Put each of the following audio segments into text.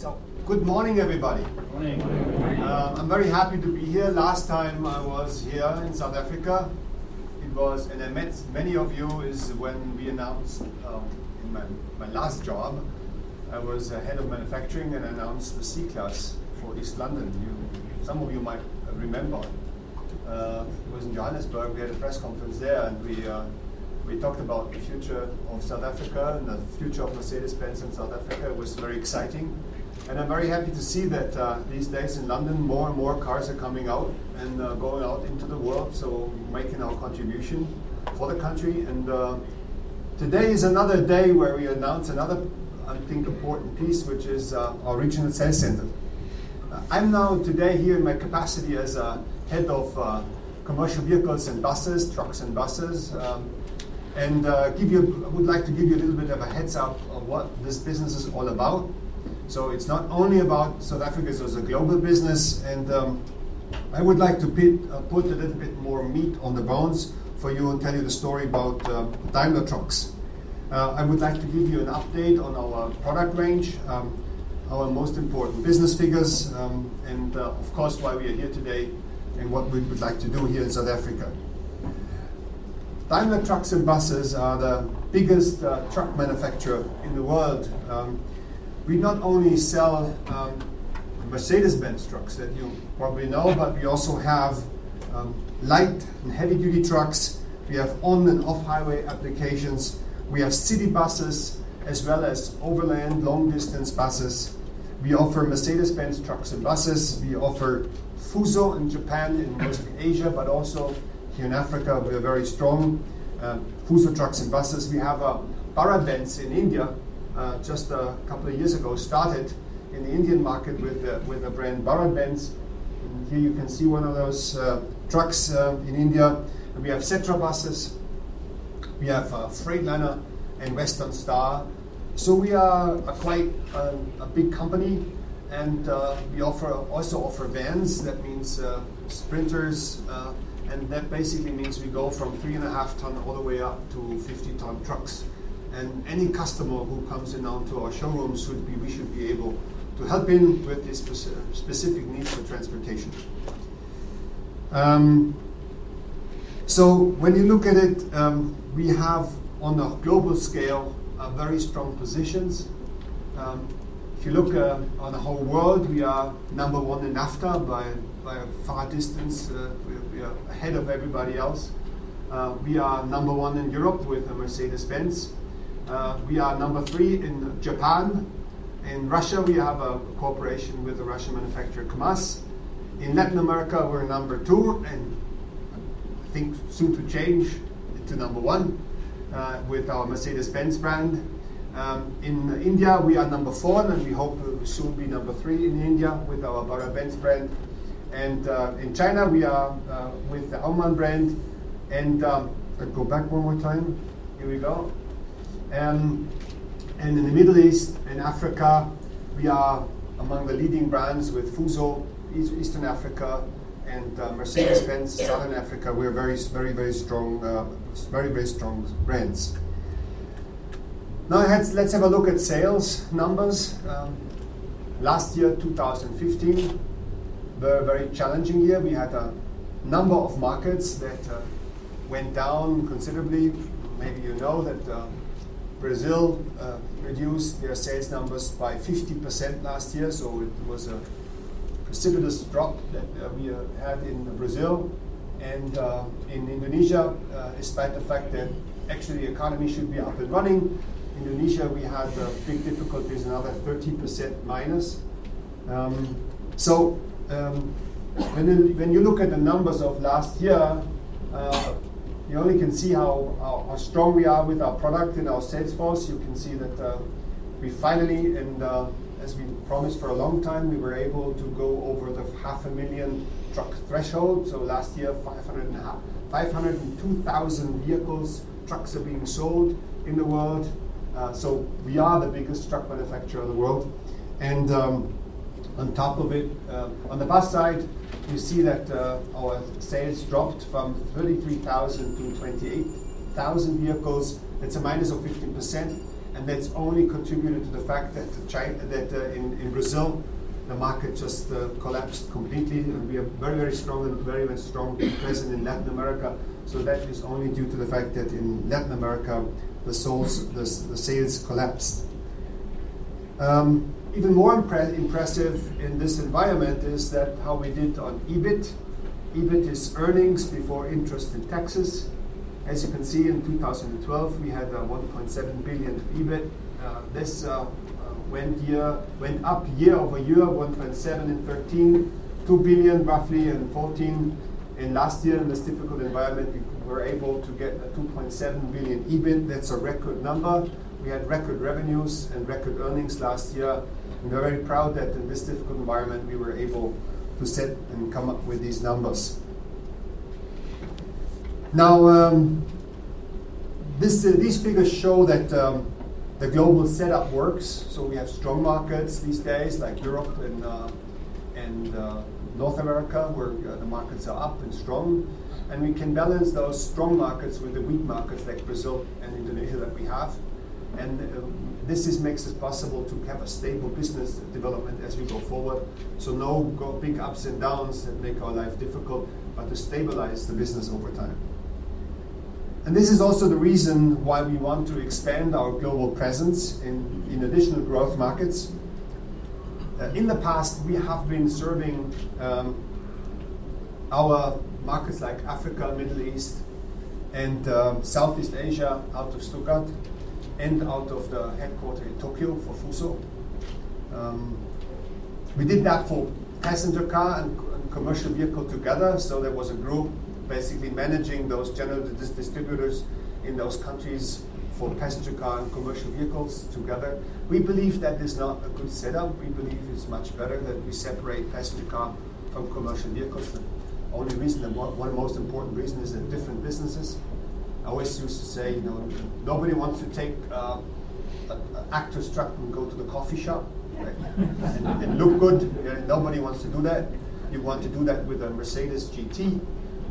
So, good morning, everybody. Morning. Um, I'm very happy to be here. Last time I was here in South Africa, it was, and I met many of you, is when we announced um, in my, my last job, I was uh, head of manufacturing and announced the C class for East London. You, some of you might remember. Uh, it was in Johannesburg. We had a press conference there, and we uh, we talked about the future of South Africa and the future of Mercedes-Benz in South Africa. It was very exciting. And I'm very happy to see that uh, these days in London, more and more cars are coming out and uh, going out into the world, so making our contribution for the country. And uh, today is another day where we announce another, I think, important piece, which is uh, our regional sales center. Uh, I'm now today here in my capacity as a head of uh, commercial vehicles and buses, trucks and buses. Um, and give you, I would like to give you a little bit of a heads up of what this business is all about. So it's not only about South Africa as a global business, and um, I would like to put, uh, put, a little bit more meat on the bones for you and tell you the story about uh, Daimler Trucks. Uh, I would like to give you an update on our product range, um, our most important business figures, um, and uh, of course why we are here today and what we would like to do here in South Africa. Daimler Trucks and Buses are the biggest uh, truck manufacturer in the world. Um, we not only sell um, Mercedes-Benz trucks that you probably know, but we also have um, light and heavy-duty trucks. We have on and off-highway applications. We have city buses as well as overland long-distance buses. We offer Mercedes-Benz trucks and buses. We offer Fuso in Japan and mostly Asia, but also here in Africa we are very strong. Uh, Fuso trucks and buses. We have a BharatBenz in India, uh, just a couple of years ago started in the Indian market with the, with the brand BharatBenz. And here you can see one of those uh, trucks uh, in India. And we have Setra buses, we have Freightliner and Western Star. So we are a quite a, big company, and we offer also offer vans. That means sprinters, and that basically means we go from three and a half ton all the way up to 50 ton trucks. And any customer who comes in onto our showrooms should be, we should be able to help in with his specific needs for transportation. Um, so when you look at it, um, we have on a global scale uh, very strong positions. Um, if you look uh, on the whole world, we are number one in NAFTA by, by a far distance. Uh, we, we, are ahead of everybody else. Uh, we are number one in Europe with a Mercedes-Benz. Uh, we are number three in Japan. In Russia, we have a cooperation with the Russian manufacturer KAMAZ. In Latin America, we're number two, and I think soon to change to number one uh, with our Mercedes-Benz brand. Um, in India, we are number four, and we hope to soon be number three in India with our BharatBenz brand. And uh, in China, we are uh, with the Auman brand. And um, go back one more time. Here we go. Um, and in the Middle East and Africa, we are among the leading brands with Fuso, Eastern Africa, and uh, Mercedes-Benz, Southern Africa. We're very, very, very strong, uh, very, very strong brands. Now let's, let's have a look at sales numbers. Um, last year, 2015, were a very challenging year. We had a number of markets that uh, went down considerably. Maybe you know that uh, Brazil uh, reduced their sales numbers by 50% last year, so it was a precipitous drop that uh, we uh, had in Brazil. And uh, in Indonesia, uh, despite the fact that actually the economy should be up and running, Indonesia we had uh, big difficulties, another 30% minus. Um, so um, when, you, when you look at the numbers of last year, you only can see how, how, how, strong we are with our product and our sales force. You can see that uh, we finally, and uh, as we promised for a long time, we were able to go over the half a million truck threshold. So last year, 502,000 vehicles, trucks are being sold in the world. Uh, so we are the biggest truck manufacturer in the world. And um, on top of it, uh, on the bus side, you see that uh, our sales dropped from 33,000 to 28,000 vehicles. That's a minus of 15%. and that's only contributed to the fact that, China, that uh, in, in Brazil, the market just uh, collapsed completely, and we are very, very strong and very, very strong present in Latin America. So that is only due to the fact that in Latin America, the, souls, the, the sales collapsed. Um, even more impre- impressive in this environment is that how we did on EBIT. EBIT is earnings before interest and taxes. As you can see, in 2012 we had uh, 1.7 billion EBIT. Uh, this uh, went year went up year over year, 1.7 in 13, 2 billion roughly in 14. In last year, in this difficult environment, we were able to get a 2.7 billion EBIT. That's a record number. We had record revenues and record earnings last year. And we're very proud that in this difficult environment, we were able to set and come up with these numbers. Now, um, this, uh, these figures show that um, the global setup works. So we have strong markets these days, like Europe and, uh, and uh, North America, where uh, the markets are up and strong. And we can balance those strong markets with the weak markets like Brazil and Indonesia that we have. And uh, this is, makes it possible to have a stable business development as we go forward. So no go big ups and downs that make our life difficult, but to stabilize the business over time. And this is also the reason why we want to expand our global presence in, in additional growth markets. Uh, in the past, we have been serving um, our markets like Africa, Middle East, and um, Southeast Asia out of Stuttgart and out of the headquarters in Tokyo for Fuso. Um, we did that for passenger car and, and commercial vehicle together, so there was a group basically managing those general dis- distributors in those countries for passenger car and commercial vehicles together. We believe that is not a good setup. We believe it's much better that we separate passenger car from commercial vehicles. The only reason, and one, one the most important reasons, is that different businesses. I always used to say, you know, nobody wants to take uh, an Actros truck and go to the coffee shop right? and, and, look good. nobody wants to do that. You want to do that with a Mercedes GT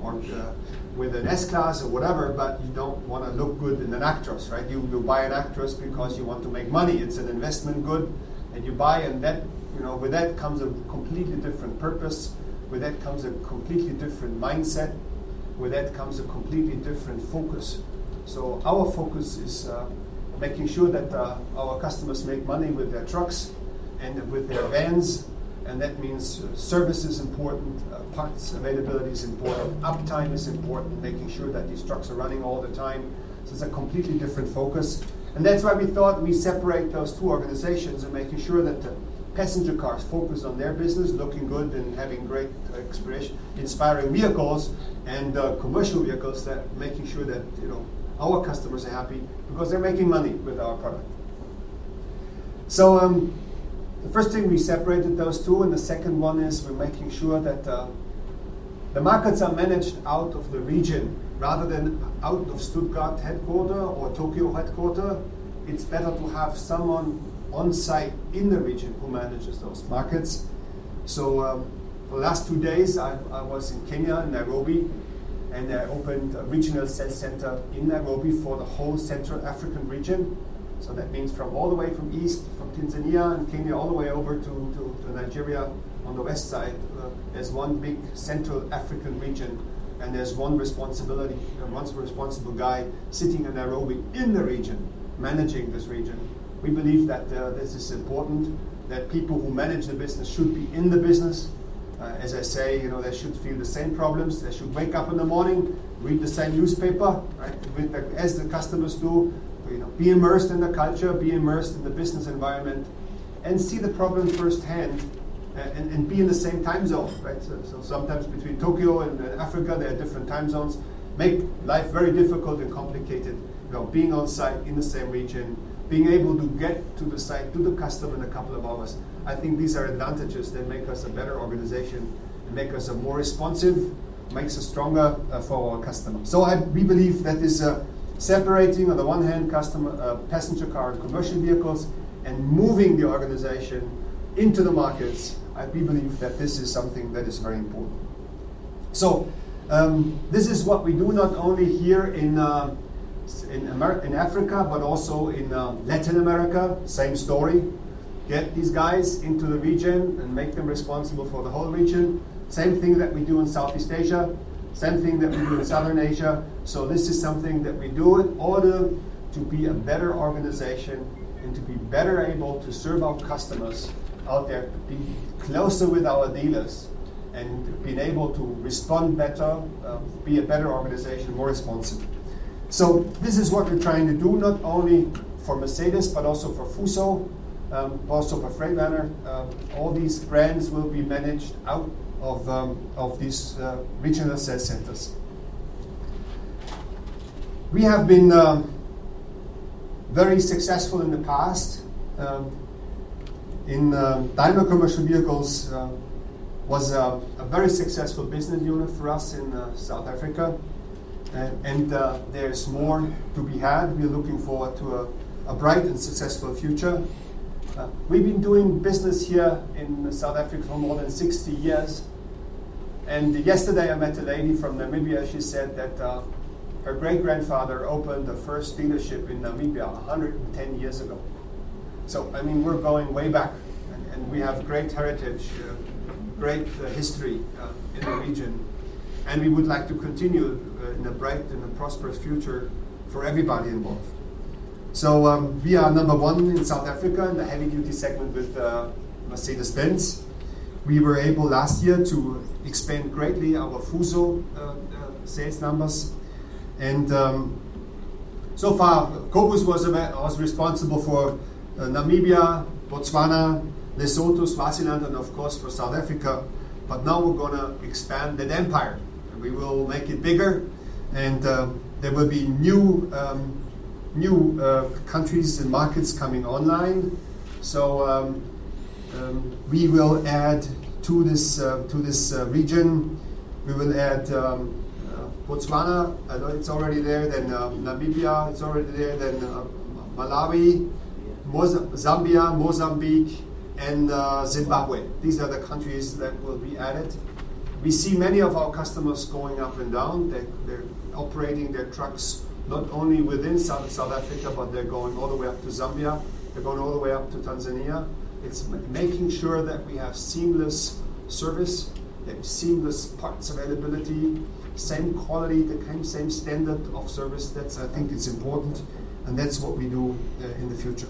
or uh, with an S class or whatever, but you don't want to look good in an Actros, right? You, you buy an Actros because you want to make money. It's an investment good, and you buy, and that you know, with that comes a completely different purpose. With that comes a completely different mindset. With that comes a completely different focus. So our focus is uh, making sure that uh, our customers make money with their trucks and with their vans and that means uh, service is important, uh, parts availability is important, uptime is important, making sure that these trucks are running all the time. So it's a completely different focus. And that's why we thought we separate those two organizations and making sure that the passenger cars focus on their business, looking good and having great inspiring vehicles, and uh, commercial vehicles that making sure that you know our customers are happy because they're making money with our product. So um, the first thing we separated those two, and the second one is we're making sure that uh, the markets are managed out of the region rather than out of Stuttgart headquarter or Tokyo headquarter. It's better to have someone on site in the region who manages those markets. So um, the last two days, I, I was in Kenya, Nairobi, and I opened a regional sales center in Nairobi for the whole Central African region. So that means from all the way from east, from Tanzania and Kenya, all the way over to, to, to Nigeria on the west side. Uh, there's one big Central African region, and there's one responsibility, uh, one responsible guy sitting in Nairobi in the region, managing this region. We believe that uh, this is important. That people who manage the business should be in the business. Uh, as I say, you know, they should feel the same problems. They should wake up in the morning, read the same newspaper, right, as the customers do, you know, be immersed in the culture, be immersed in the business environment, and see the problem firsthand, uh, and, and be in the same time zone, right? So, so sometimes between Tokyo and, and Africa, there are different time zones, make life very difficult and complicated. You know, being on site in the same region, being able to get to the site, to the customer in a couple of hours. I think these are advantages that make us a better organization make us a more responsive, makes us stronger uh, for our customer. So I, we believe that is a separating on the one hand customer, uh, passenger car and commercial vehicles and moving the organization into the markets, I believe that this is something that is very important. So um, this is what we do not only here in uh, in, in Africa, but also in uh, Latin America. Same story. Get these guys into the region and make them responsible for the whole region. Same thing that we do in Southeast Asia. Same thing that we do in Southern Asia. So this is something that we do in order to be a better organization and to be better able to serve our customers out there, be closer with our dealers, and being able to respond better, uh, be a better organization, more responsive. So this is what we're trying to do, not only for Mercedes, but also for Fuso, um, also for Freightliner. Uh, all these brands will be managed out of, um, of these uh, regional sales centers. We have been um, very successful in the past. Um, in um, Daimler Commercial Vehicles uh, was a, a, very successful business unit for us in uh, South Africa. And, and uh, there's more to be had. We're looking forward to a, a bright and successful future. Uh, we've been doing business here in South Africa for more than 60 years. And yesterday I met a lady from Namibia. She said that uh, her great grandfather opened the first dealership in Namibia 110 years ago. So, I mean, we're going way back, and, and we have great heritage, uh, great uh, history uh, in the region. And we would like to continue uh, in a bright and a prosperous future for everybody involved. So, um, we are number one in South Africa in the heavy duty segment with uh, Mercedes Benz. We were able last year to expand greatly our Fuso uh, sales numbers and um, so far, Kobus was, was responsible for uh, Namibia, Botswana, Lesotho, Swaziland, and of course for South Africa. But now we're going to expand that empire. We will make it bigger, and uh, there will be new, um, new uh, countries and markets coming online. So um, um we will add to this uh, to this region. We will add um, Botswana, it's already there. Then uh, Namibia, it's already there. Then uh, Malawi, Zambia, Mozambique, and uh, Zimbabwe. These are the countries that will be added. We see many of our customers going up and down. They, they're operating their trucks not only within South, South Africa, but they're going all the way up to Zambia. They're going all the way up to Tanzania. It's making sure that we have seamless service, seamless parts availability, same quality, the same standard of service. That's I think it's important, and that's what we do uh, in the future.